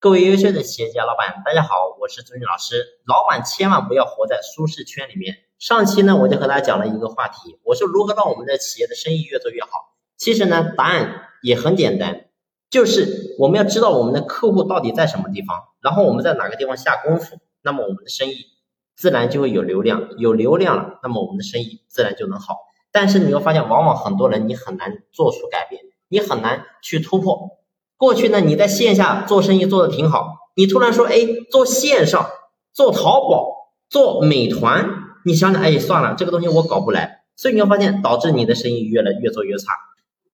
各位优秀的企业家老板，大家好，我是朱军老师。老板千万不要活在舒适圈里面。上期呢，我就和大家讲了一个话题，我说如何让我们的企业的生意越做越好。其实呢，答案也很简单，就是我们要知道我们的客户到底在什么地方，然后我们在哪个地方下功夫，那么我们的生意自然就会有流量，有流量了，那么我们的生意自然就能好。但是你会发现，往往很多人你很难做出改变，你很难去突破。过去呢，你在线下做生意做的挺好，你突然说，哎，做线上，做淘宝，做美团，你想想，哎，算了，这个东西我搞不来，所以你会发现导致你的生意越来越做越差。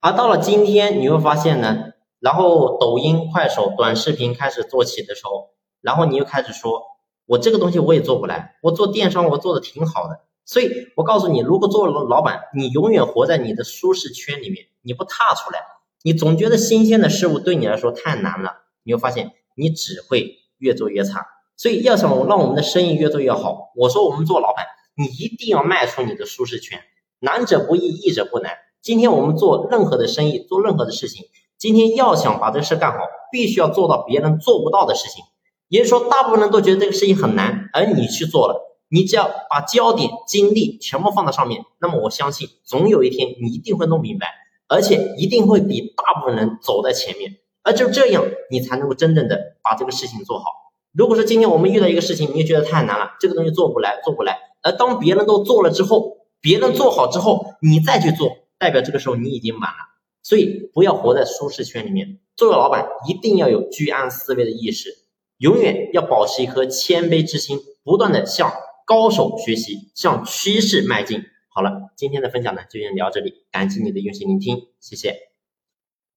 而到了今天，你会发现呢，然后抖音、快手、短视频开始做起的时候，然后你又开始说，我这个东西我也做不来，我做电商我做的挺好的，所以我告诉你，如果做了老板，你永远活在你的舒适圈里面，你不踏出来。你总觉得新鲜的事物对你来说太难了，你会发现你只会越做越差。所以要想让我们的生意越做越好，我说我们做老板，你一定要迈出你的舒适圈。难者不易，易者不难。今天我们做任何的生意，做任何的事情，今天要想把这个事干好，必须要做到别人做不到的事情。也就是说，大部分人都觉得这个事情很难，而你去做了，你只要把焦点、精力全部放在上面，那么我相信总有一天你一定会弄明白。而且一定会比大部分人走在前面，而就这样，你才能够真正的把这个事情做好。如果说今天我们遇到一个事情，你觉得太难了，这个东西做不来，做不来，而当别人都做了之后，别人做好之后，你再去做，代表这个时候你已经晚了。所以不要活在舒适圈里面，作为老板一定要有居安思危的意识，永远要保持一颗谦卑之心，不断的向高手学习，向趋势迈进。好了，今天的分享呢就先聊这里，感谢你的用心聆听，谢谢。